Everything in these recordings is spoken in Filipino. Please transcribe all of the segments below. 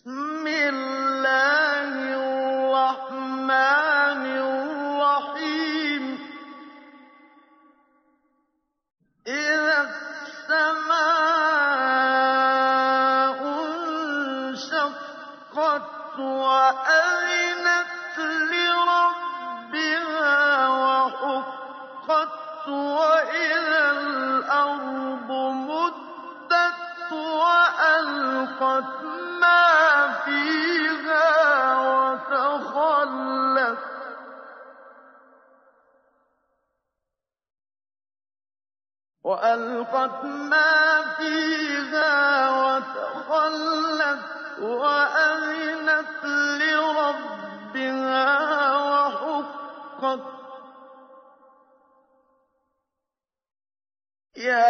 بسم الله الرحمن الرحيم. إذا السماء انشقت وأذنت لربها وحقت وإذا الأرض مدت وألقت وألقت ما فيها وتخلت وأذنت لربها وحقت. يا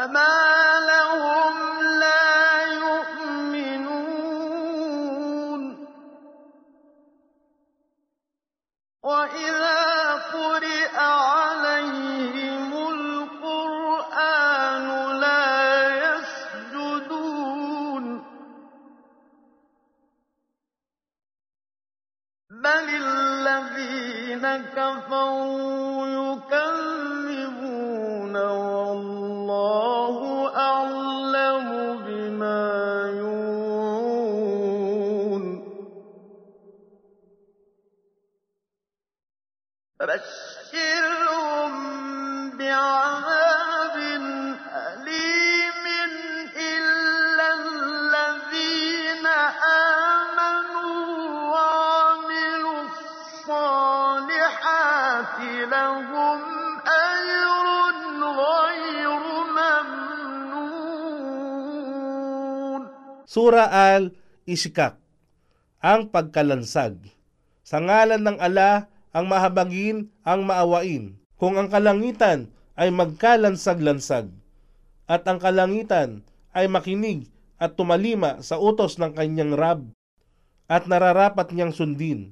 فما فبشرهم بعذاب أليم إلا الذين آمنوا وعملوا الصالحات لهم أجر غير ممنون Sura al-Isikak, ang pagkalansag. Sa ngalan ng ala, ang mahabagin, ang maawain. Kung ang kalangitan ay magkalansag-lansag, at ang kalangitan ay makinig at tumalima sa utos ng kanyang rab, at nararapat niyang sundin.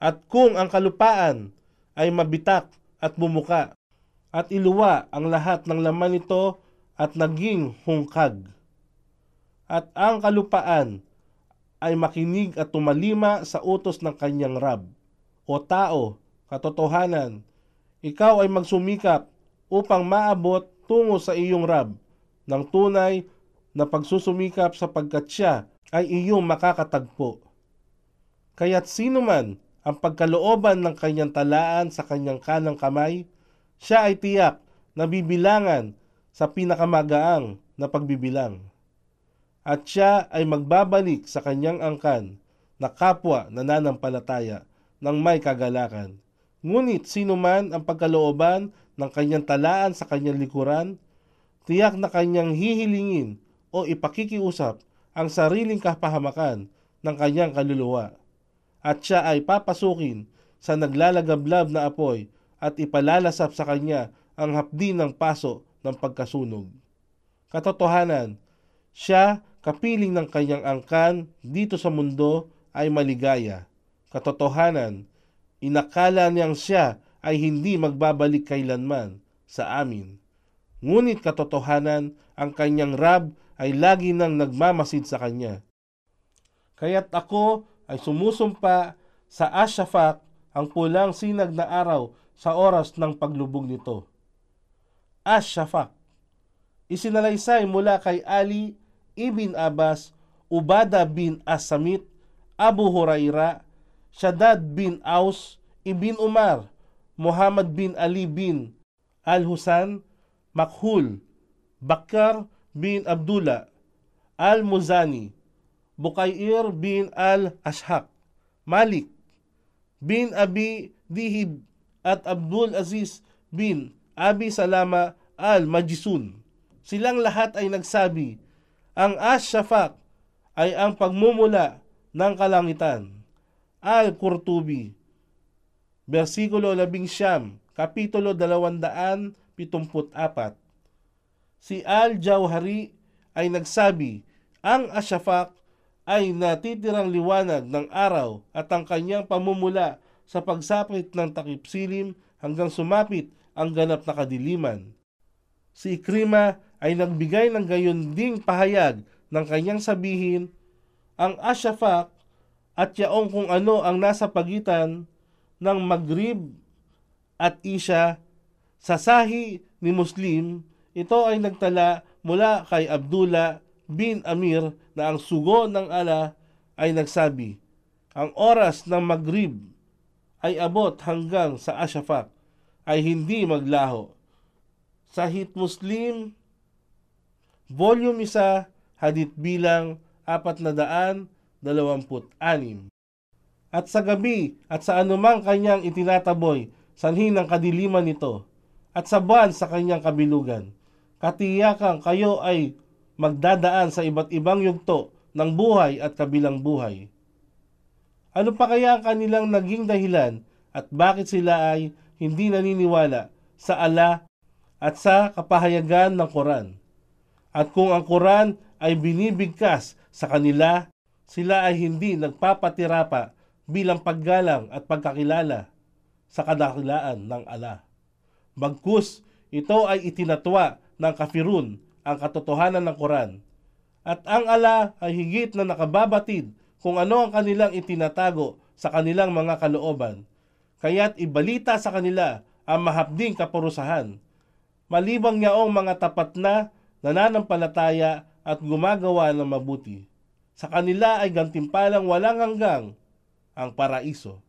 At kung ang kalupaan ay mabitak at bumuka, at iluwa ang lahat ng laman nito at naging hungkag. At ang kalupaan ay makinig at tumalima sa utos ng kanyang rab. O tao, katotohanan, ikaw ay magsumikap upang maabot tungo sa iyong rab ng tunay na pagsusumikap sapagkat siya ay iyong makakatagpo. Kaya't sino man ang pagkalooban ng kanyang talaan sa kanyang kanang kamay, siya ay tiyak na bibilangan sa pinakamagaang na pagbibilang. At siya ay magbabalik sa kanyang angkan na kapwa nananampalataya ng may kagalakan. Ngunit sino man ang pagkalooban ng kanyang talaan sa kanyang likuran, tiyak na kanyang hihilingin o ipakikiusap ang sariling kapahamakan ng kanyang kaluluwa. At siya ay papasukin sa naglalagablab na apoy at ipalalasap sa kanya ang hapdi ng paso ng pagkasunog. Katotohanan, siya kapiling ng kanyang angkan dito sa mundo ay maligaya. Katotohanan, inakala niyang siya ay hindi magbabalik kailanman sa amin. Ngunit katotohanan, ang kanyang rab ay lagi nang nagmamasid sa kanya. Kaya't ako ay sumusumpa sa Ashafak ang pulang sinag na araw sa oras ng paglubog nito. Ashafak Isinalaysay mula kay Ali ibn Abbas, Ubada bin Asamit, Abu Huraira, Shaddad bin Aus, Ibn Umar, Muhammad bin Ali bin Al-Husan, Makhul, Bakar bin Abdullah, Al-Muzani, Bukair bin Al-Ashhaq, Malik bin Abi Dihib at Abdul Aziz bin Abi Salama Al-Majisun. Silang lahat ay nagsabi, ang Ash-Shafaq ay ang pagmumula ng kalangitan. Al-Qurtubi, versikulo 11, kapitulo 274. Si Al-Jawhari ay nagsabi, ang Asyafak ay natitirang liwanag ng araw at ang kanyang pamumula sa pagsapit ng takip silim hanggang sumapit ang ganap na kadiliman. Si Ikrima ay nagbigay ng gayon ding pahayag ng kanyang sabihin, ang Asyafak at yaong kung ano ang nasa pagitan ng Maghrib at Isha sa sahi ni Muslim, ito ay nagtala mula kay Abdullah bin Amir na ang sugo ng ala ay nagsabi, ang oras ng Maghrib ay abot hanggang sa Asyafak ay hindi maglaho. Sahit Muslim Volume 1, Hadith bilang 426. At sa gabi at sa anumang kanyang itinataboy, sanhin ng kadiliman nito, at sa buwan sa kanyang kabilugan. Katiyakang kayo ay magdadaan sa iba't ibang yugto ng buhay at kabilang buhay. Ano pa kaya ang kanilang naging dahilan at bakit sila ay hindi naniniwala sa ala at sa kapahayagan ng Quran? At kung ang Quran ay binibigkas sa kanila, sila ay hindi nagpapatira pa bilang paggalang at pagkakilala sa kadakilaan ng ala. Bagkus, ito ay itinatwa ng kafirun ang katotohanan ng Quran. At ang ala ay higit na nakababatid kung ano ang kanilang itinatago sa kanilang mga kalooban. Kaya't ibalita sa kanila ang mahapding kapurusahan. Malibang yaong mga tapat na nananampalataya at gumagawa ng mabuti. Sa kanila ay gantimpalang walang hanggang ang paraiso.